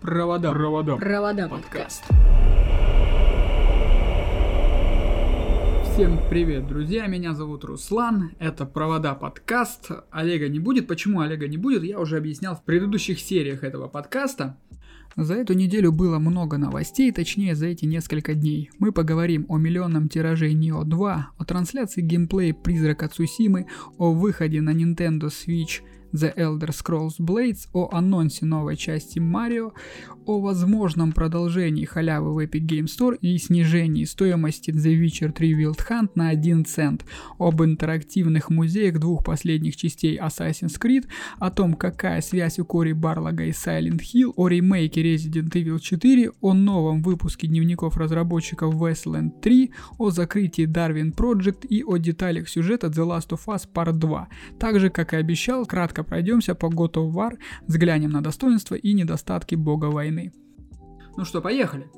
Провода. Провода. Провода подкаст. Всем привет, друзья, меня зовут Руслан, это Провода подкаст. Олега не будет. Почему Олега не будет, я уже объяснял в предыдущих сериях этого подкаста. За эту неделю было много новостей, точнее за эти несколько дней. Мы поговорим о миллионном тираже Neo 2, о трансляции геймплея Призрака Цусимы, о выходе на Nintendo Switch The Elder Scrolls Blades, о анонсе новой части Марио, о возможном продолжении халявы в Epic Game Store и снижении стоимости The Witcher 3 Wild Hunt на 1 цент, об интерактивных музеях двух последних частей Assassin's Creed, о том, какая связь у Кори Барлога и Silent Hill, о ремейке Resident Evil 4, о новом выпуске дневников разработчиков Westland 3, о закрытии Darwin Project и о деталях сюжета The Last of Us Part 2. Также, как и обещал, кратко кратко пройдемся по God of War, взглянем на достоинства и недостатки бога войны. Ну что, поехали!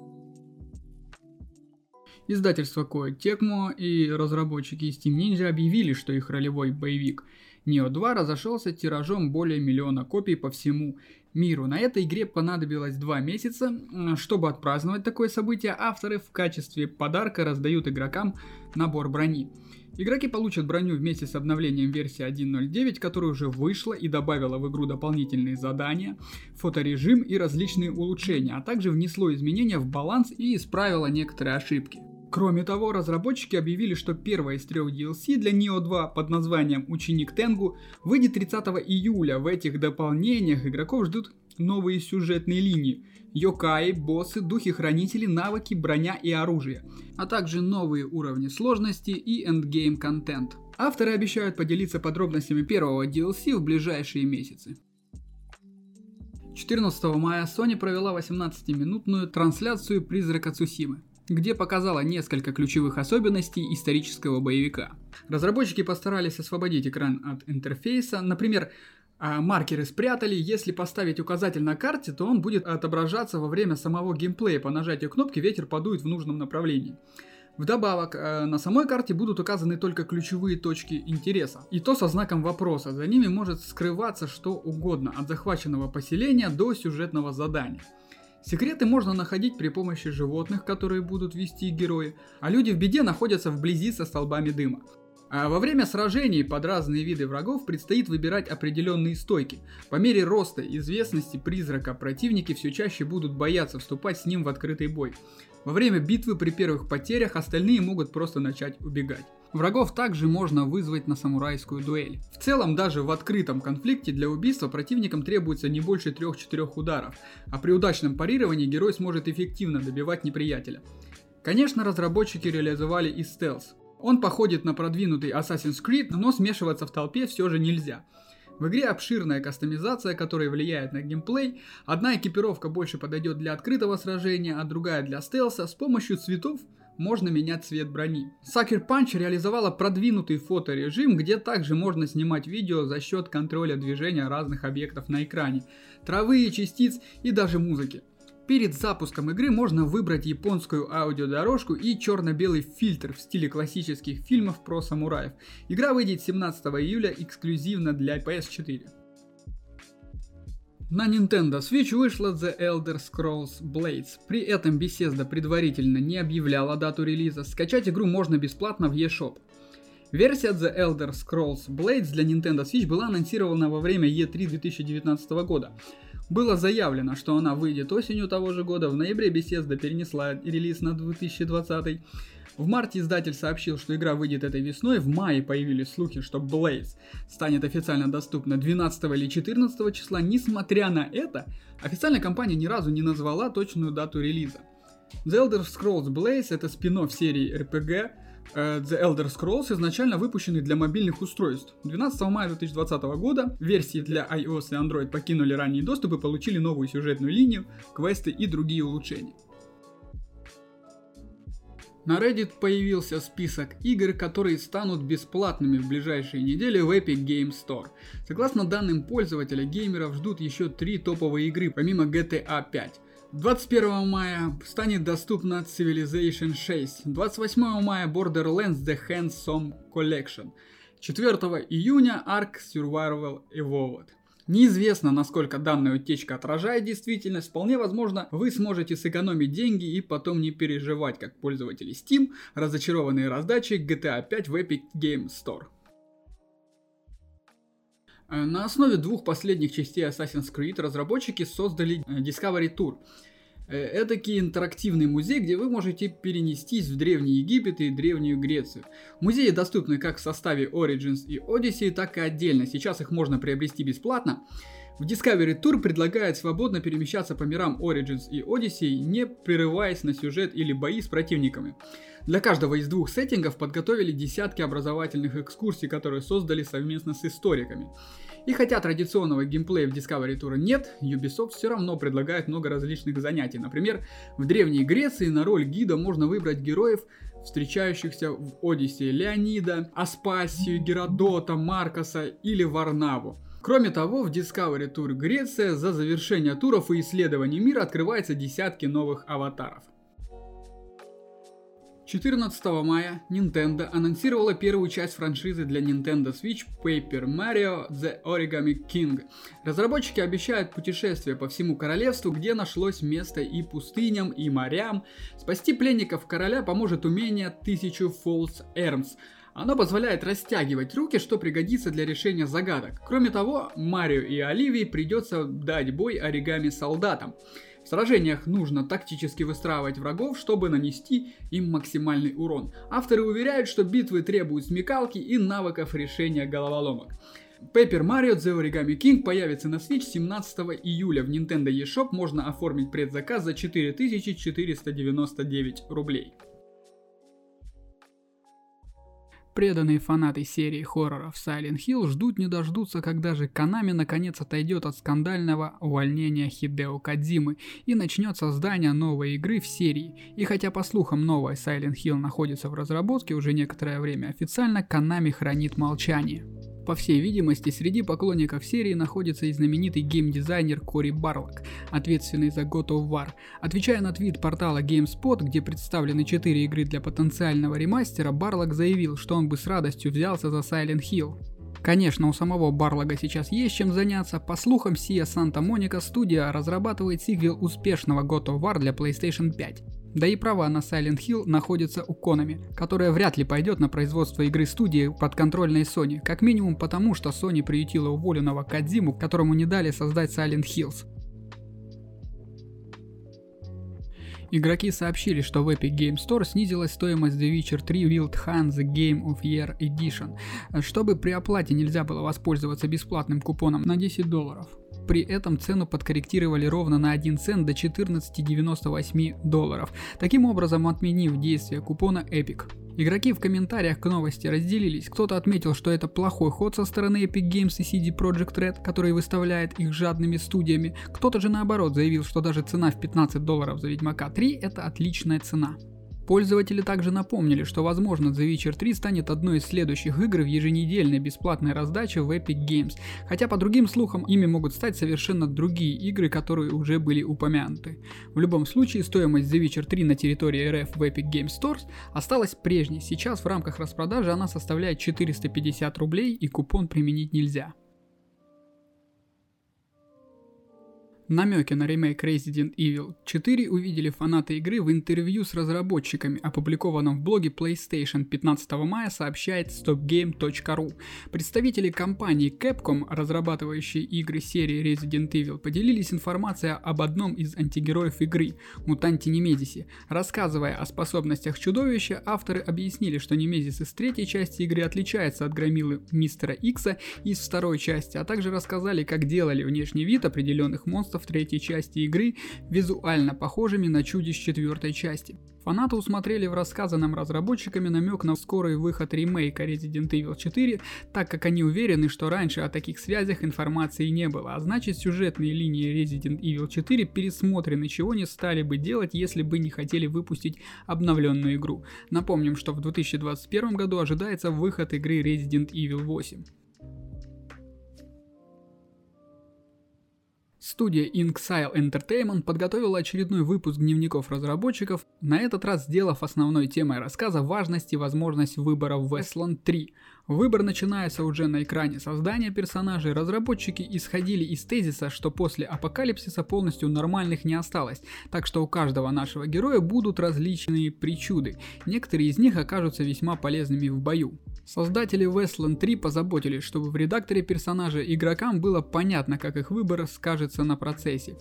Издательство Koei Tecmo и разработчики Steam Ninja объявили, что их ролевой боевик Neo 2 разошелся тиражом более миллиона копий по всему миру. На этой игре понадобилось два месяца. Чтобы отпраздновать такое событие, авторы в качестве подарка раздают игрокам набор брони. Игроки получат броню вместе с обновлением версии 1.09, которая уже вышла и добавила в игру дополнительные задания, фоторежим и различные улучшения, а также внесло изменения в баланс и исправило некоторые ошибки. Кроме того, разработчики объявили, что первая из трех DLC для Neo 2 под названием Ученик Тенгу выйдет 30 июля. В этих дополнениях игроков ждут новые сюжетные линии, йокаи, боссы, духи-хранители, навыки, броня и оружие, а также новые уровни сложности и эндгейм контент. Авторы обещают поделиться подробностями первого DLC в ближайшие месяцы. 14 мая Sony провела 18-минутную трансляцию «Призрака Цусимы», где показала несколько ключевых особенностей исторического боевика. Разработчики постарались освободить экран от интерфейса, например, а маркеры спрятали. Если поставить указатель на карте, то он будет отображаться во время самого геймплея. По нажатию кнопки ветер подует в нужном направлении. Вдобавок, э, на самой карте будут указаны только ключевые точки интереса. И то со знаком вопроса. За ними может скрываться что угодно, от захваченного поселения до сюжетного задания. Секреты можно находить при помощи животных, которые будут вести герои, а люди в беде находятся вблизи со столбами дыма. А во время сражений под разные виды врагов предстоит выбирать определенные стойки. По мере роста известности призрака противники все чаще будут бояться вступать с ним в открытый бой. Во время битвы при первых потерях остальные могут просто начать убегать. Врагов также можно вызвать на самурайскую дуэль. В целом, даже в открытом конфликте для убийства противникам требуется не больше 3-4 ударов, а при удачном парировании герой сможет эффективно добивать неприятеля. Конечно, разработчики реализовали и стелс. Он походит на продвинутый Assassin's Creed, но смешиваться в толпе все же нельзя. В игре обширная кастомизация, которая влияет на геймплей. Одна экипировка больше подойдет для открытого сражения, а другая для стелса. С помощью цветов можно менять цвет брони. Sucker Punch реализовала продвинутый фоторежим, где также можно снимать видео за счет контроля движения разных объектов на экране, травы, частиц и даже музыки. Перед запуском игры можно выбрать японскую аудиодорожку и черно-белый фильтр в стиле классических фильмов про самураев. Игра выйдет 17 июля эксклюзивно для PS4. На Nintendo Switch вышла The Elder Scrolls Blades. При этом Bethesda предварительно не объявляла дату релиза. Скачать игру можно бесплатно в eShop. Версия The Elder Scrolls Blades для Nintendo Switch была анонсирована во время E3 2019 года. Было заявлено, что она выйдет осенью того же года, в ноябре Bethesda перенесла релиз на 2020. В марте издатель сообщил, что игра выйдет этой весной, в мае появились слухи, что Blaze станет официально доступна 12 или 14 числа. Несмотря на это, официальная компания ни разу не назвала точную дату релиза. The Elder Scrolls Blaze это спин серии RPG, The Elder Scrolls изначально выпущены для мобильных устройств. 12 мая 2020 года версии для iOS и Android покинули ранний доступ и получили новую сюжетную линию, квесты и другие улучшения. На Reddit появился список игр, которые станут бесплатными в ближайшие недели в Epic Game Store. Согласно данным пользователя, геймеров ждут еще три топовые игры, помимо GTA 5. 21 мая станет доступна Civilization 6. 28 мая Borderlands The Handsome Collection. 4 июня Ark Survival Evolved. Неизвестно, насколько данная утечка отражает действительность, вполне возможно, вы сможете сэкономить деньги и потом не переживать, как пользователи Steam, разочарованные раздачей GTA 5 в Epic Game Store. Э, на основе двух последних частей Assassin's Creed разработчики создали э, Discovery Tour. Это интерактивный музей, где вы можете перенестись в Древний Египет и Древнюю Грецию. Музеи доступны как в составе Origins и Odyssey, так и отдельно. Сейчас их можно приобрести бесплатно. В Discovery Tour предлагает свободно перемещаться по мирам Origins и Odyssey, не прерываясь на сюжет или бои с противниками. Для каждого из двух сеттингов подготовили десятки образовательных экскурсий, которые создали совместно с историками. И хотя традиционного геймплея в Discovery Tour нет, Ubisoft все равно предлагает много различных занятий. Например, в Древней Греции на роль гида можно выбрать героев, встречающихся в Одиссее Леонида, Аспасию, Геродота, Маркоса или Варнаву. Кроме того, в Discovery Tour Греция за завершение туров и исследований мира открывается десятки новых аватаров. 14 мая Nintendo анонсировала первую часть франшизы для Nintendo Switch Paper Mario The Origami King. Разработчики обещают путешествие по всему королевству, где нашлось место и пустыням, и морям. Спасти пленников короля поможет умение 1000 False Arms. Оно позволяет растягивать руки, что пригодится для решения загадок. Кроме того, Марио и Оливии придется дать бой оригами солдатам. В сражениях нужно тактически выстраивать врагов, чтобы нанести им максимальный урон. Авторы уверяют, что битвы требуют смекалки и навыков решения головоломок. Paper Mario The Origami King появится на Switch 17 июля. В Nintendo eShop можно оформить предзаказ за 4499 рублей. Преданные фанаты серии хорроров Silent Hill ждут не дождутся, когда же Konami наконец отойдет от скандального увольнения Хидео Кадзимы и начнет создание новой игры в серии. И хотя по слухам новая Silent Hill находится в разработке уже некоторое время официально, Konami хранит молчание. По всей видимости, среди поклонников серии находится и знаменитый геймдизайнер Кори Барлок, ответственный за God of War. Отвечая на твит портала GameSpot, где представлены 4 игры для потенциального ремастера, Барлок заявил, что он бы с радостью взялся за Silent Hill. Конечно, у самого Барлога сейчас есть чем заняться. По слухам, Сия Санта Моника студия разрабатывает сиквел успешного God of War для PlayStation 5. Да и права на Silent Hill находятся у Konami, которая вряд ли пойдет на производство игры студии подконтрольной Sony, как минимум потому, что Sony приютила уволенного Кадзиму, которому не дали создать Silent Hills. Игроки сообщили, что в Epic Game Store снизилась стоимость The Witcher 3 Wild Hunt The Game of Year Edition, чтобы при оплате нельзя было воспользоваться бесплатным купоном на 10 долларов. При этом цену подкорректировали ровно на 1 цент до 14,98 долларов, таким образом отменив действие купона Epic. Игроки в комментариях к новости разделились. Кто-то отметил, что это плохой ход со стороны Epic Games и CD Projekt Red, который выставляет их жадными студиями. Кто-то же наоборот заявил, что даже цена в 15 долларов за Ведьмака 3 это отличная цена. Пользователи также напомнили, что возможно The Witcher 3 станет одной из следующих игр в еженедельной бесплатной раздаче в Epic Games, хотя по другим слухам ими могут стать совершенно другие игры, которые уже были упомянуты. В любом случае стоимость The Witcher 3 на территории РФ в Epic Games Stores осталась прежней, сейчас в рамках распродажи она составляет 450 рублей и купон применить нельзя. Намеки на ремейк Resident Evil 4 увидели фанаты игры в интервью с разработчиками, опубликованном в блоге PlayStation 15 мая, сообщает stopgame.ru. Представители компании Capcom, разрабатывающие игры серии Resident Evil, поделились информацией об одном из антигероев игры, мутанте Немезисе. Рассказывая о способностях чудовища, авторы объяснили, что Немезис из третьей части игры отличается от громилы Мистера Икса из второй части, а также рассказали, как делали внешний вид определенных монстров в третьей части игры визуально похожими на чудищ четвертой части. Фанаты усмотрели в рассказанном разработчиками намек на скорый выход ремейка Resident Evil 4, так как они уверены, что раньше о таких связях информации не было, а значит сюжетные линии Resident Evil 4 пересмотрены, чего не стали бы делать, если бы не хотели выпустить обновленную игру. Напомним, что в 2021 году ожидается выход игры Resident Evil 8. Студия Inxile Entertainment подготовила очередной выпуск дневников разработчиков, на этот раз сделав основной темой рассказа важность и возможность выбора в Westland 3. Выбор начинается уже на экране создания персонажей. Разработчики исходили из тезиса, что после апокалипсиса полностью нормальных не осталось, так что у каждого нашего героя будут различные причуды. Некоторые из них окажутся весьма полезными в бою. Создатели Westland 3 позаботились, чтобы в редакторе персонажа игрокам было понятно, как их выбор скажется на процессе.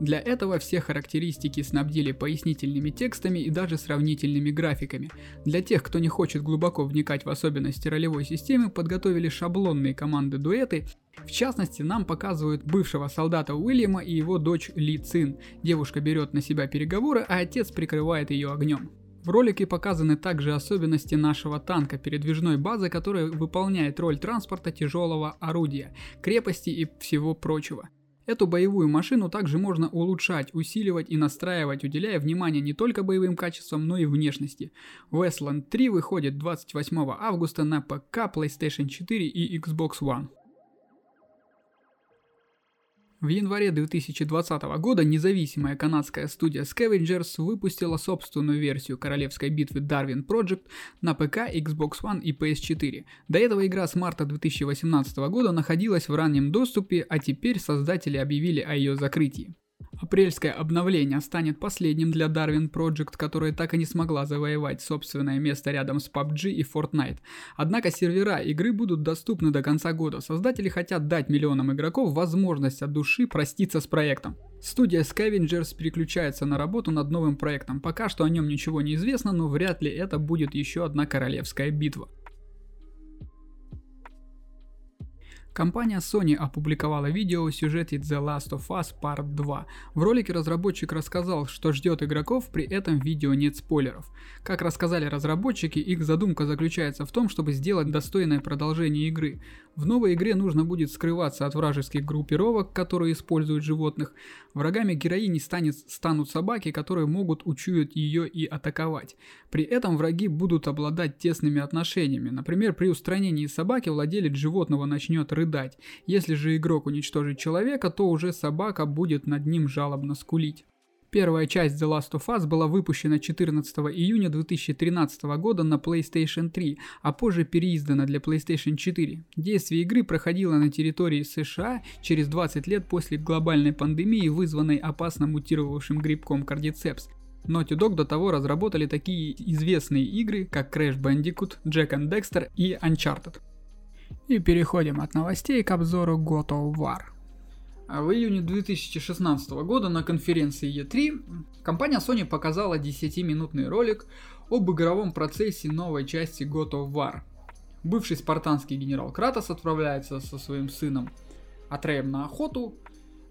Для этого все характеристики снабдили пояснительными текстами и даже сравнительными графиками. Для тех, кто не хочет глубоко вникать в особенности ролевой системы, подготовили шаблонные команды дуэты. В частности, нам показывают бывшего солдата Уильяма и его дочь Ли Цин. Девушка берет на себя переговоры, а отец прикрывает ее огнем. В ролике показаны также особенности нашего танка, передвижной базы, которая выполняет роль транспорта тяжелого орудия, крепости и всего прочего. Эту боевую машину также можно улучшать, усиливать и настраивать, уделяя внимание не только боевым качествам, но и внешности. Westland 3 выходит 28 августа на ПК, PlayStation 4 и Xbox One. В январе 2020 года независимая канадская студия Scavengers выпустила собственную версию королевской битвы Darwin Project на ПК, Xbox One и PS4. До этого игра с марта 2018 года находилась в раннем доступе, а теперь создатели объявили о ее закрытии. Апрельское обновление станет последним для Darwin Project, которая так и не смогла завоевать собственное место рядом с PUBG и Fortnite. Однако сервера игры будут доступны до конца года. Создатели хотят дать миллионам игроков возможность от души проститься с проектом. Студия Scavengers переключается на работу над новым проектом. Пока что о нем ничего не известно, но вряд ли это будет еще одна королевская битва. Компания Sony опубликовала видео о сюжете The Last of Us Part 2. В ролике разработчик рассказал, что ждет игроков, при этом в видео нет спойлеров. Как рассказали разработчики, их задумка заключается в том, чтобы сделать достойное продолжение игры. В новой игре нужно будет скрываться от вражеских группировок, которые используют животных. Врагами героини станет, станут собаки, которые могут учуять ее и атаковать. При этом враги будут обладать тесными отношениями. Например, при устранении собаки владелец животного начнет рыдать. Если же игрок уничтожит человека, то уже собака будет над ним жалобно скулить. Первая часть The Last of Us была выпущена 14 июня 2013 года на PlayStation 3, а позже переиздана для PlayStation 4. Действие игры проходило на территории США через 20 лет после глобальной пандемии, вызванной опасно мутировавшим грибком Cordyceps. Naughty Dog до того разработали такие известные игры, как Crash Bandicoot, Jack and Dexter и Uncharted. И переходим от новостей к обзору God of War. В июне 2016 года на конференции E3 компания Sony показала 10-минутный ролик об игровом процессе новой части God of War. Бывший спартанский генерал Кратос отправляется со своим сыном Атреем на охоту,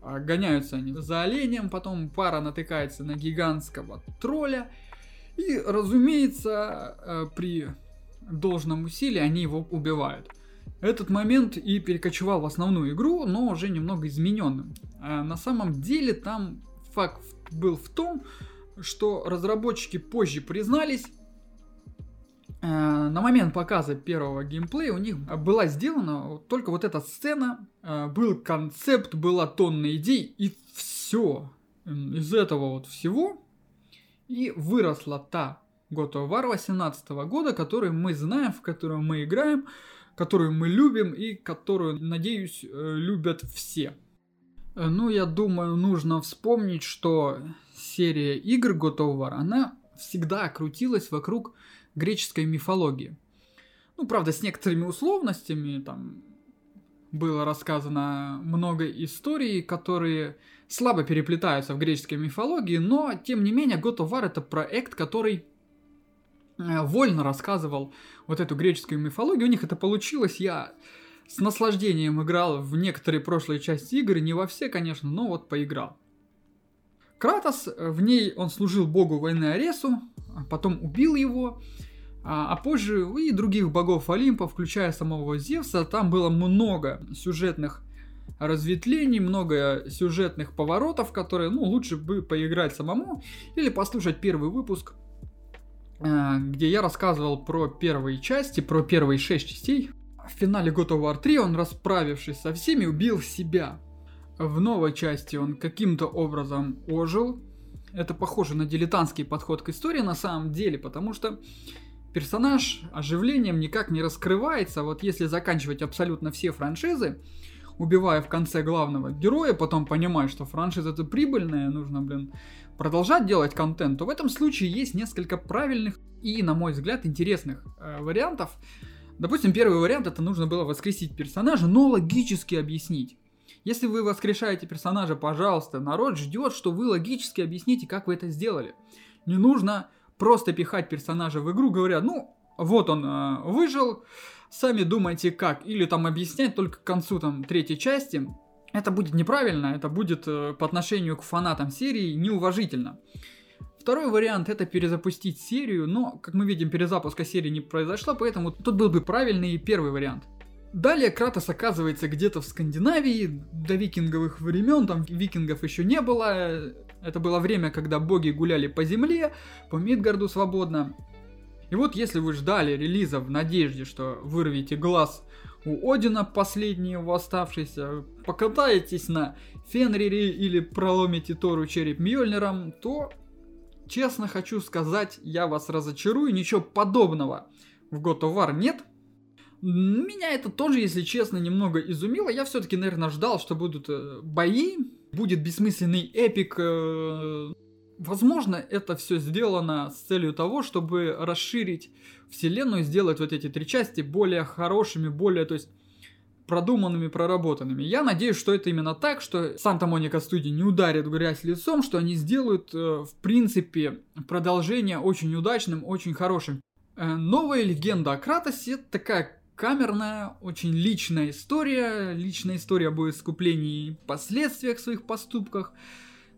а, гоняются они за оленем, потом пара натыкается на гигантского тролля, и, разумеется, э, при должном усилии они его убивают – этот момент и перекочевал в основную игру, но уже немного измененным. А на самом деле там факт был в том, что разработчики позже признались, э, на момент показа первого геймплея у них была сделана только вот эта сцена, э, был концепт, была тонна идей и все. Из этого вот всего и выросла та God of War 18 года, которую мы знаем, в которую мы играем, которую мы любим и которую, надеюсь, э, любят все. Э, ну, я думаю, нужно вспомнить, что серия игр God of War, она всегда крутилась вокруг греческой мифологии. Ну, правда, с некоторыми условностями, там было рассказано много историй, которые слабо переплетаются в греческой мифологии, но, тем не менее, God of War это проект, который вольно рассказывал вот эту греческую мифологию. У них это получилось. Я с наслаждением играл в некоторые прошлые части игры, не во все, конечно, но вот поиграл. Кратос, э, в ней он служил богу войны Аресу, а потом убил его, а, а позже и других богов Олимпа, включая самого Зевса. Там было много сюжетных разветвлений, много сюжетных поворотов, которые, ну, лучше бы поиграть самому или послушать первый выпуск Э, где я рассказывал про первые части, про первые шесть частей. В финале God of War 3 он, расправившись со всеми, убил себя. В новой части он каким-то образом ожил. Это похоже на дилетантский подход к истории на самом деле, потому что персонаж оживлением никак не раскрывается. Вот если заканчивать абсолютно все франшизы, убивая в конце главного героя, потом понимая, что франшиза это прибыльная, нужно, блин, продолжать делать контент, то в этом случае есть несколько правильных и, на мой взгляд, интересных э, вариантов. Допустим, первый вариант это нужно было воскресить персонажа, но логически объяснить. Если вы воскрешаете персонажа, пожалуйста, народ ждет, что вы логически объясните, как вы это сделали. Не нужно просто пихать персонажа в игру, говоря, ну, вот он э, выжил, сами думайте как. Или там объяснять только к концу там третьей части. Это будет неправильно, это будет э, по отношению к фанатам серии неуважительно. Второй вариант это перезапустить серию, но, как мы видим, перезапуска серии не произошло, поэтому тут был бы правильный первый вариант. Далее Кратос оказывается где-то в Скандинавии, до викинговых времен, там викингов еще не было. Это было время, когда боги гуляли по земле, по Мидгарду свободно. И вот если вы ждали релиза в надежде, что вырвете глаз у Одина последний его оставшийся, покатаетесь на Фенрире или проломите Тору череп Мьёльниром, то, честно хочу сказать, я вас разочарую, ничего подобного в God of War нет, меня это тоже, если честно, немного изумило. Я все-таки, наверное, ждал, что будут э, бои, будет бессмысленный эпик. Э, возможно, это все сделано с целью того, чтобы расширить вселенную, сделать вот эти три части более хорошими, более, то есть продуманными, проработанными. Я надеюсь, что это именно так, что Санта-Моника студия не ударит в грязь лицом, что они сделают, э, в принципе, продолжение очень удачным, очень хорошим. Новая легенда о Кратосе такая камерная, очень личная история, личная история об искуплении и последствиях своих поступках.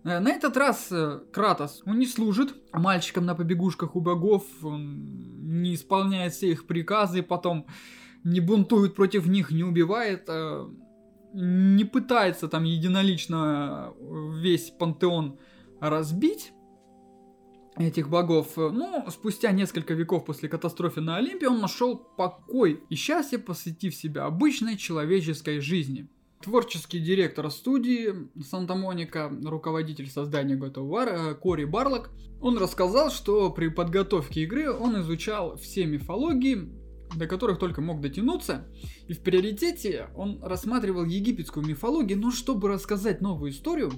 Э, на этот раз э, Кратос, он не служит мальчикам на побегушках у богов, он не исполняет все их приказы, потом не бунтует против них, не убивает, э, не пытается там единолично весь пантеон разбить, этих богов. Но спустя несколько веков после катастрофы на Олимпе он нашел покой и счастье, посвятив себя обычной человеческой жизни. Творческий директор студии Санта-Моника, руководитель создания God of War, э, Кори Барлок, он рассказал, что при подготовке игры он изучал все мифологии, до которых только мог дотянуться, и в приоритете он рассматривал египетскую мифологию, но чтобы рассказать новую историю,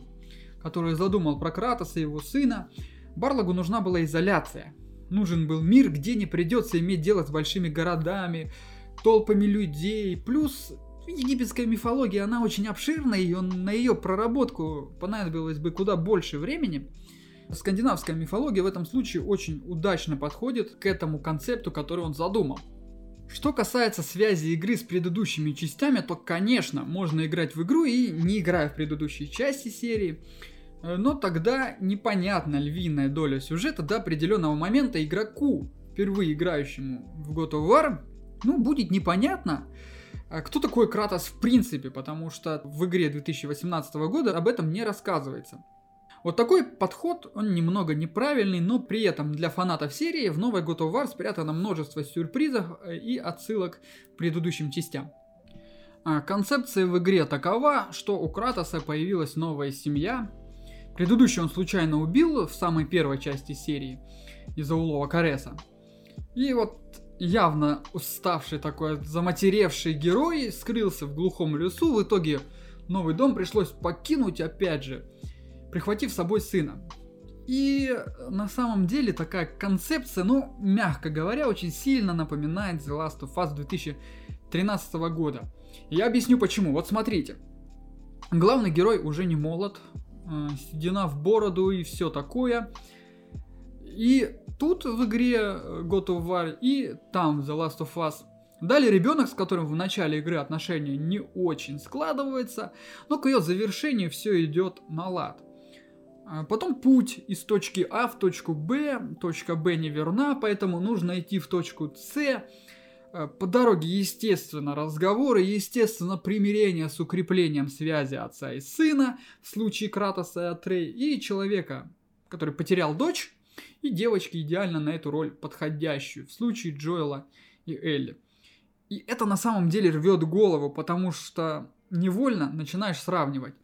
которую задумал про Кратоса и его сына, Барлагу нужна была изоляция. Нужен был мир, где не придется иметь дело с большими городами, толпами людей. Плюс египетская мифология, она очень обширная, и на ее проработку понадобилось бы куда больше времени. Скандинавская мифология в этом случае очень удачно подходит к этому концепту, который он задумал. Что касается связи игры с предыдущими частями, то, конечно, можно играть в игру и не играя в предыдущие части серии. Но тогда непонятна львиная доля сюжета до определенного момента игроку, впервые играющему в God of War, ну, будет непонятно, кто такой Кратос в принципе, потому что в игре 2018 года об этом не рассказывается. Вот такой подход, он немного неправильный, но при этом для фанатов серии в новой God of War спрятано множество сюрпризов э, и отсылок к предыдущим частям. А концепция в игре такова, что у Кратоса появилась новая семья, Предыдущий он случайно убил в самой первой части серии из-за улова Кареса. И вот явно уставший такой, заматеревший герой скрылся в глухом лесу. В итоге новый дом пришлось покинуть опять же, прихватив с собой сына. И на самом деле такая концепция, ну, мягко говоря, очень сильно напоминает The Last of Us 2013 года. Я объясню почему. Вот смотрите. Главный герой уже не молод, Э, седина в бороду и все такое. И тут в игре э, God of War и там в The Last of Us Далее ребенок, с которым в начале игры отношения не очень складывается, но к ее завершению все идет на лад. А потом путь из точки А в точку Б, точка Б не верна, поэтому нужно идти в точку С, Э, по дороге, естественно, разговоры, естественно, примирение с укреплением связи отца и сына в случае Кратоса и Атрей, и человека, который потерял дочь, и девочки идеально на эту роль подходящую в случае Джоэла и Элли. И это на самом деле рвет голову, потому что невольно начинаешь сравнивать.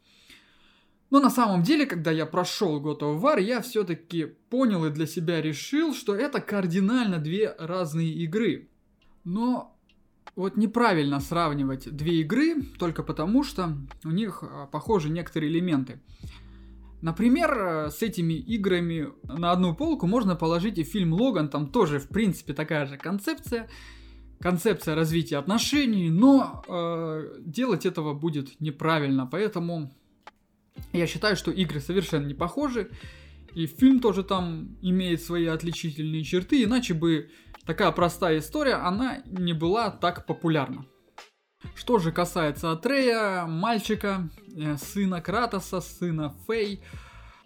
Но на самом деле, когда я прошел God of War, я все-таки понял и для себя решил, что это кардинально две разные игры. Но вот неправильно сравнивать две игры только потому, что у них а, похожи некоторые элементы. Например, э, с этими играми на одну полку можно положить и фильм Логан, там тоже, в принципе, такая же концепция, концепция развития отношений, но э, делать этого будет неправильно, поэтому я считаю, что игры совершенно не похожи, и фильм тоже там имеет свои отличительные черты, иначе бы такая простая история, она не была так популярна. Что же касается Атрея, мальчика, э, сына Кратоса, сына Фей,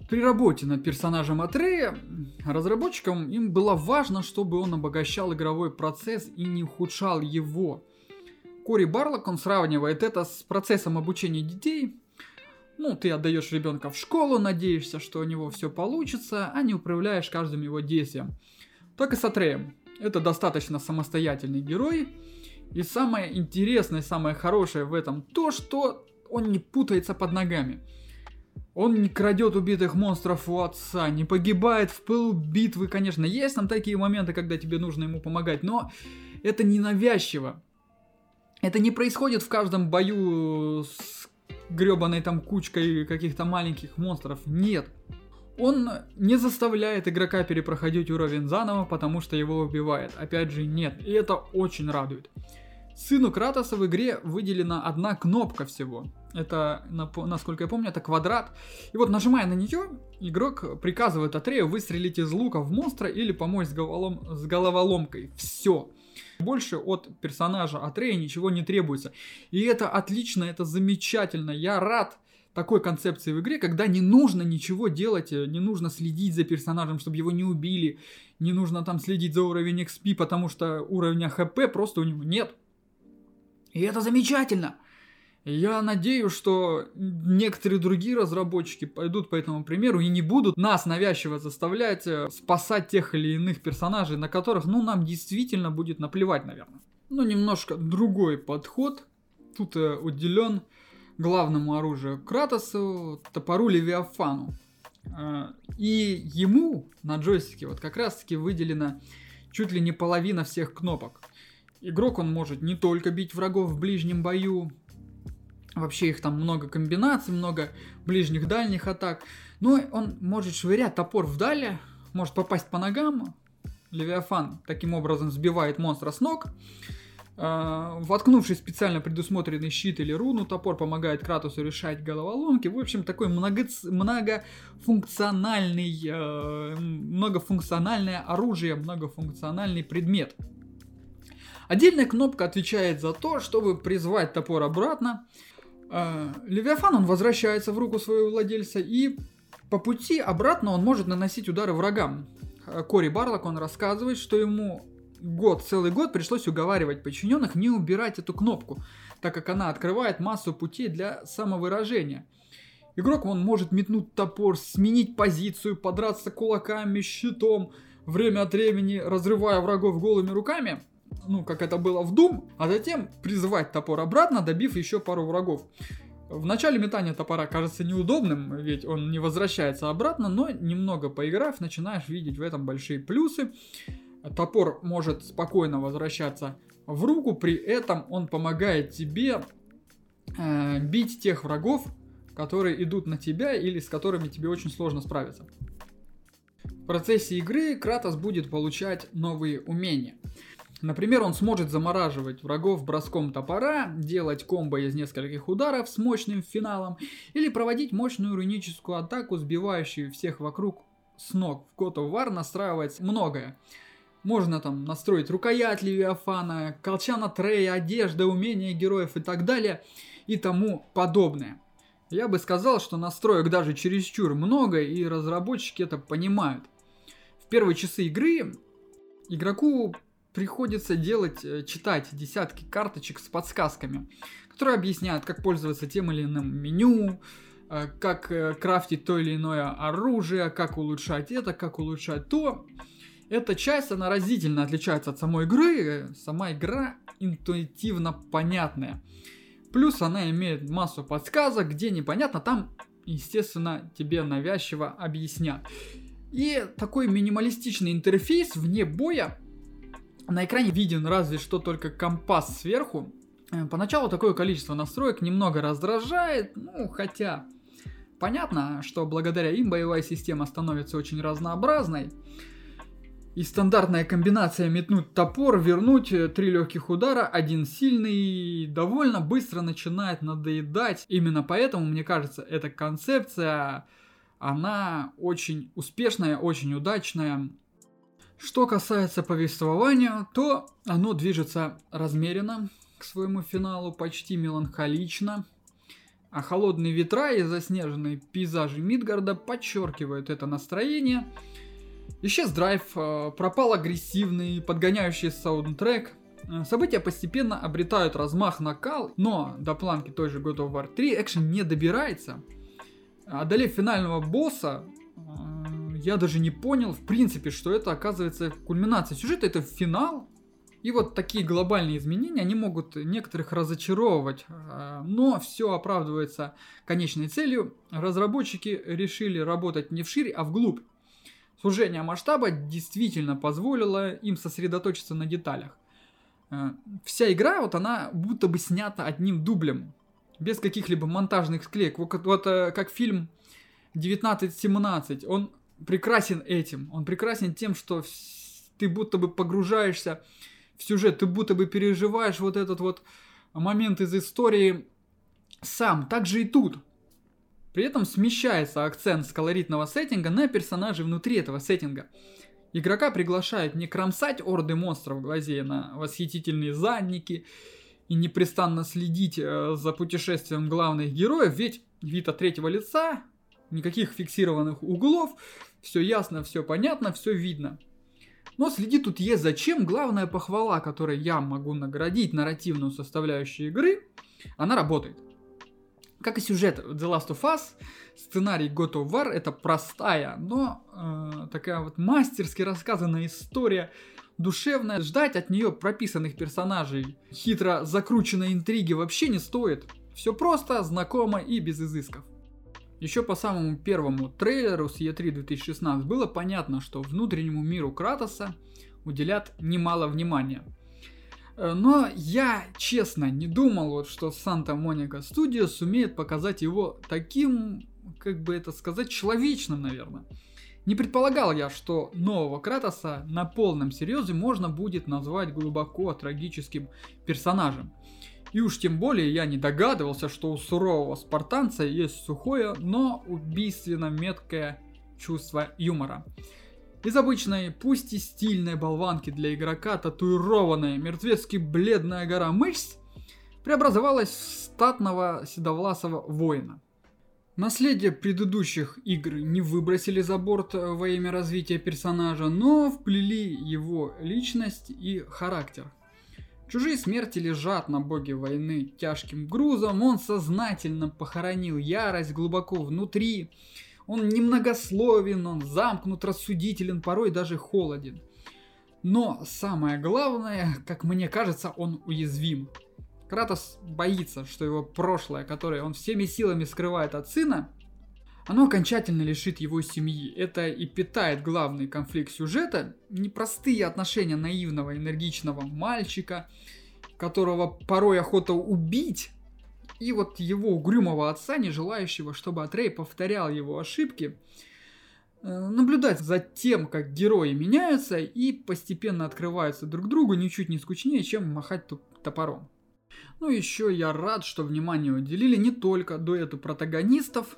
при работе над персонажем Атрея, разработчикам им было важно, чтобы он обогащал игровой процесс и не ухудшал его. Кори Барлок, он сравнивает это с процессом обучения детей. Ну, ты отдаешь ребенка в школу, надеешься, что у него все получится, а не управляешь каждым его действием. Так и с Атреем. Это достаточно самостоятельный герой, и самое интересное, самое хорошее в этом то, что он не путается под ногами. Он не крадет убитых монстров у отца, не погибает в пылу битвы, конечно. Есть там такие моменты, когда тебе нужно ему помогать, но это не навязчиво. Это не происходит в каждом бою с гребаной там кучкой каких-то маленьких монстров. Нет. Он не заставляет игрока перепроходить уровень заново, потому что его убивает. Опять же, нет. И это очень радует. Сыну Кратоса в игре выделена одна кнопка всего. Это, насколько я помню, это квадрат. И вот нажимая на нее, игрок приказывает Атрею выстрелить из лука в монстра или помочь с, головолом... с головоломкой. Все. Больше от персонажа Атрея ничего не требуется. И это отлично, это замечательно. Я рад такой концепции в игре, когда не нужно ничего делать, э, не нужно следить за персонажем, чтобы его не убили, не нужно там следить за уровень XP, потому что уровня HP просто у него нет. И это замечательно. Я надеюсь, что некоторые другие разработчики пойдут по этому примеру и не будут нас навязчиво заставлять э, спасать тех или иных персонажей, на которых, ну, нам действительно будет наплевать, наверное. Но немножко другой подход тут э, уделен главному оружию Кратосу, топору Левиафану. Э, и ему на джойстике вот как раз таки выделена чуть ли не половина всех кнопок. Игрок он может не только бить врагов в ближнем бою, вообще их там много комбинаций, много ближних дальних атак, но он может швырять топор вдали, может попасть по ногам. Левиафан таким образом сбивает монстра с ног. Uh, воткнувший специально предусмотренный щит или руну, топор помогает Кратусу решать головоломки. В общем, такой много, многофункциональный, uh, многофункциональное оружие, многофункциональный предмет. Отдельная кнопка отвечает за то, чтобы призвать топор обратно. А, Левиафан, он возвращается в руку своего владельца, и по пути обратно он может наносить удары врагам. А, Кори Барлок, он рассказывает, что ему год, целый год пришлось уговаривать подчиненных не убирать эту кнопку, так как она открывает массу путей для самовыражения. Игрок, он может метнуть топор, сменить позицию, подраться кулаками, щитом, время от времени разрывая врагов голыми руками – ну, как это было в Doom, а затем призывать топор обратно, добив еще пару врагов. В начале метания топора кажется неудобным, ведь он не возвращается обратно, но немного поиграв, начинаешь видеть в этом большие плюсы. Топор может спокойно возвращаться в руку, при этом он помогает тебе э, бить тех врагов, которые идут на тебя или с которыми тебе очень сложно справиться. В процессе игры Кратос будет получать новые умения. Например, он сможет замораживать врагов броском топора, делать комбо из нескольких ударов с мощным финалом или проводить мощную руническую атаку, сбивающую всех вокруг с ног. В God of War настраивать многое. Можно там настроить рукоять Левиафана, колчана Трея, одежда, умения героев и так далее и тому подобное. Я бы сказал, что настроек даже чересчур много, и разработчики это понимают. В первые часы игры игроку приходится делать, э, читать десятки карточек с подсказками, которые объясняют, как пользоваться тем или иным меню, э, как э, крафтить то или иное оружие, как улучшать это, как улучшать то. Эта часть, она разительно отличается от самой игры. Сама игра интуитивно понятная. Плюс она имеет массу подсказок, где непонятно, там естественно, тебе навязчиво объяснят. И такой минималистичный интерфейс вне боя на экране виден разве что только компас сверху. Э, поначалу такое количество настроек немного раздражает, ну хотя понятно, что благодаря им боевая система становится очень разнообразной. И стандартная комбинация метнуть топор, вернуть э, три легких удара, один сильный, довольно быстро начинает надоедать. Именно поэтому, мне кажется, эта концепция, она очень успешная, очень удачная. Что касается повествования, то оно движется размеренно к своему финалу, почти меланхолично. А холодные ветра и заснеженные пейзажи Мидгарда подчеркивают это настроение. Исчез драйв, э, пропал агрессивный, подгоняющий саундтрек. Э, события постепенно обретают размах накал, но до планки той же God of War 3 экшен не добирается. Одолев финального босса, я даже не понял, в принципе, что это оказывается кульминация сюжета, это финал. И вот такие глобальные изменения, они могут некоторых разочаровывать, но все оправдывается конечной целью. Разработчики решили работать не вширь, а вглубь. Сужение масштаба действительно позволило им сосредоточиться на деталях. А, вся игра, вот она будто бы снята одним дублем, без каких-либо монтажных склеек. Вот, вот э, как фильм 1917, он прекрасен этим. Он прекрасен тем, что ты будто бы погружаешься в сюжет, ты будто бы переживаешь вот этот вот момент из истории сам. Так же и тут. При этом смещается акцент с колоритного сеттинга на персонажей внутри этого сеттинга. Игрока приглашают не кромсать орды монстров глазея на восхитительные задники и непрестанно следить э, за путешествием главных героев, ведь вид от третьего лица никаких фиксированных углов, все ясно, все понятно, все видно. Но следи тут есть зачем, главная похвала, которой я могу наградить нарративную составляющую игры, она работает. Как и сюжет The Last of Us, сценарий God of War это простая, но э, такая вот мастерски рассказанная история, душевная. Ждать от нее прописанных персонажей, хитро закрученной интриги вообще не стоит. Все просто, знакомо и без изысков. Еще по самому первому трейлеру с E3 2016 было понятно, что внутреннему миру Кратоса уделят немало внимания. Э, но я, честно, не думал, вот, что Санта-Моника Студио сумеет показать его таким, как бы это сказать, человечным, наверное. Не предполагал я, что нового Кратоса на полном серьезе можно будет назвать глубоко трагическим персонажем. И уж тем более я не догадывался, что у сурового спартанца есть сухое, но убийственно меткое чувство юмора. Из обычной, пусть и стильной болванки для игрока, татуированная мертвецки бледная гора мышц преобразовалась в статного седовласого воина. Наследие предыдущих игр не выбросили за борт во имя развития персонажа, но вплели его личность и характер – Чужие смерти лежат на боге войны тяжким грузом, он сознательно похоронил ярость глубоко внутри. Он немногословен, он замкнут, рассудителен, порой даже холоден. Но самое главное, как мне кажется, он уязвим. Кратос боится, что его прошлое, которое он всеми силами скрывает от сына, оно окончательно лишит его семьи. Это и питает главный конфликт сюжета. Непростые отношения наивного, энергичного мальчика, которого порой охота убить, и вот его угрюмого отца, не желающего, чтобы Атрей повторял его ошибки, э, наблюдать за тем, как герои меняются и постепенно открываются друг другу ничуть не скучнее, чем махать топором. Ну еще я рад, что внимание уделили не только дуэту протагонистов,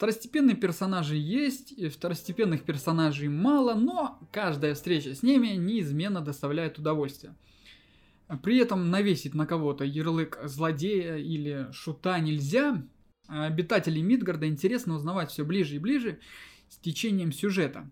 Второстепенные персонажи есть, и второстепенных персонажей мало, но каждая встреча с ними неизменно доставляет удовольствие. При этом навесить на кого-то ярлык злодея или шута нельзя. Обитателей Мидгарда интересно узнавать все ближе и ближе с течением сюжета.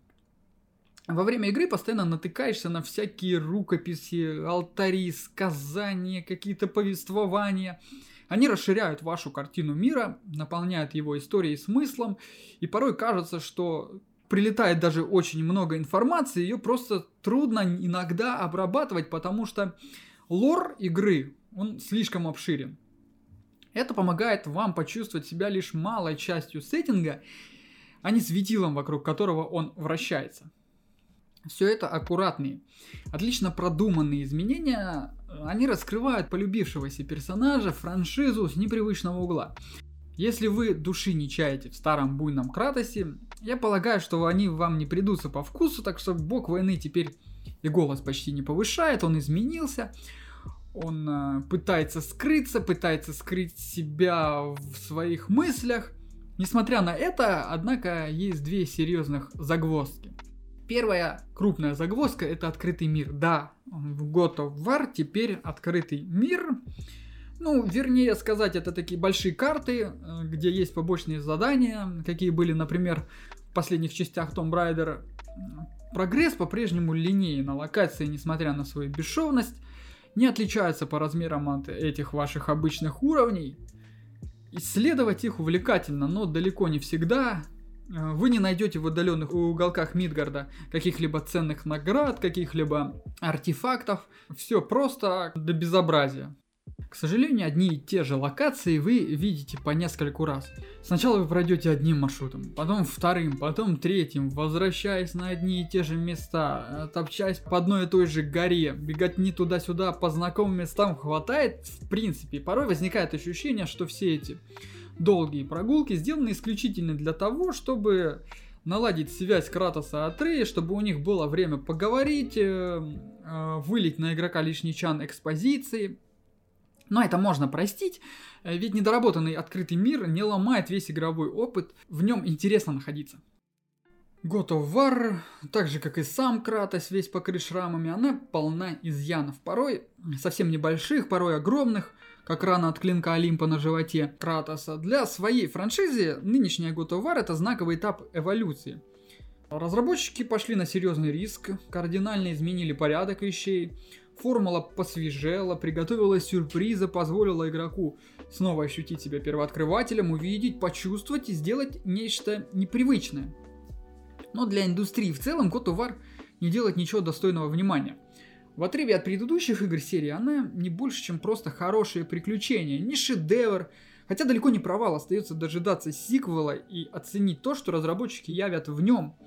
Во время игры постоянно натыкаешься на всякие рукописи, алтари, сказания, какие-то повествования – они расширяют вашу картину мира, наполняют его историей и смыслом, и порой кажется, что прилетает даже очень много информации, ее просто трудно иногда обрабатывать, потому что лор игры, он слишком обширен. Это помогает вам почувствовать себя лишь малой частью сеттинга, а не светилом, вокруг которого он вращается. Все это аккуратные, отлично продуманные изменения, они раскрывают полюбившегося персонажа, франшизу с непривычного угла. Если вы души не чаете в старом буйном Кратосе, я полагаю, что они вам не придутся по вкусу, так что бог войны теперь и голос почти не повышает, он изменился, он э, пытается скрыться, пытается скрыть себя в своих мыслях. Несмотря на это, однако, есть две серьезных загвоздки. Первая крупная загвоздка это открытый мир. Да, в God of War теперь открытый мир. Ну, вернее сказать, это такие большие карты, э, где есть побочные задания, какие были, например, в последних частях Tomb Raider. Прогресс по-прежнему линейный, локации, несмотря на свою бесшовность, не отличаются по размерам от этих ваших обычных уровней. Исследовать их увлекательно, но далеко не всегда. Э, вы не найдете в удаленных уголках Мидгарда каких-либо ценных наград, каких-либо артефактов. Все просто до безобразия. К сожалению, одни и те же локации вы видите по нескольку раз. Сначала вы пройдете одним маршрутом, потом вторым, потом третьим, возвращаясь на одни и те же места, э, топчась по одной и той же горе, бегать не туда-сюда по знакомым местам хватает, в принципе. Порой возникает ощущение, что все эти долгие прогулки сделаны исключительно для того, чтобы наладить связь Кратоса и Атрея, чтобы у них было время поговорить, э, э, вылить на игрока лишний чан экспозиции, но это можно простить, э, ведь недоработанный открытый мир не ломает весь игровой опыт, в нем интересно находиться. God of War, так же как и сам Кратос, весь покрыт шрамами, она полна изъянов, порой совсем небольших, порой огромных, как рана от клинка Олимпа на животе Кратоса. Для своей франшизы нынешняя God of War это знаковый этап эволюции. Разработчики пошли на серьезный риск, кардинально изменили порядок вещей, Формула посвежела, приготовила сюрпризы, позволила игроку снова ощутить себя первооткрывателем, увидеть, почувствовать и сделать нечто непривычное. Но для индустрии в целом of War не делает ничего достойного внимания. В отрыве от предыдущих игр серии она не больше, чем просто хорошее приключение, не шедевр, хотя далеко не провал, остается дожидаться сиквела и оценить то, что разработчики явят в нем –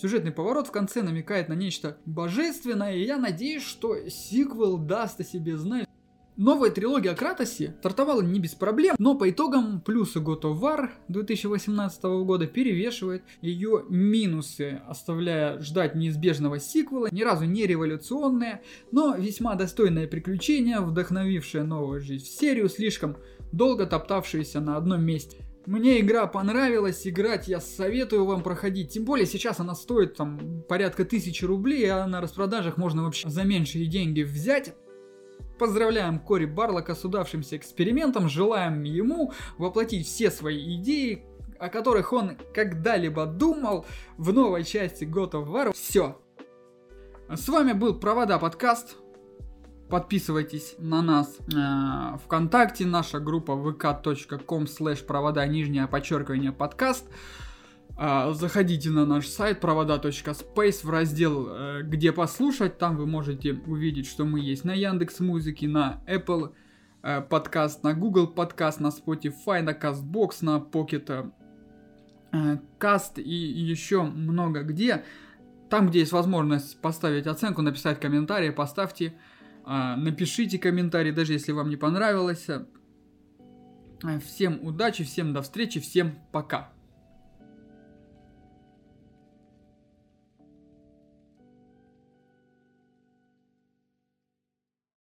Сюжетный поворот в конце намекает на нечто божественное, и я надеюсь, что сиквел даст о себе знать. Новая трилогия о Кратосе стартовала не без проблем, но по итогам плюсы God of War 2018 года перевешивают ее минусы, оставляя ждать неизбежного сиквела, ни разу не революционное, но весьма достойное приключение, вдохновившее новую жизнь в серию, слишком долго топтавшееся на одном месте. Мне игра понравилась, играть я советую вам проходить. Тем более сейчас она стоит там порядка тысячи рублей, а на распродажах можно вообще за меньшие деньги взять. Поздравляем Кори Барлока с удавшимся экспериментом, желаем ему воплотить все свои идеи, о которых он когда-либо думал в новой части God of War. Все. С вами был Провода подкаст. Подписывайтесь на нас э, ВКонтакте, наша группа vk.com slash провода нижнее подчеркивание подкаст. Э, заходите на наш сайт провода.space в раздел э, «Где послушать». Там вы можете увидеть, что мы есть на Яндекс Музыке, на Apple э, подкаст, на Google подкаст, на Spotify, на CastBox, на Pocket Cast и еще много где. Там, где есть возможность поставить оценку, написать комментарий, поставьте напишите комментарий, даже если вам не понравилось. Всем удачи, всем до встречи, всем пока.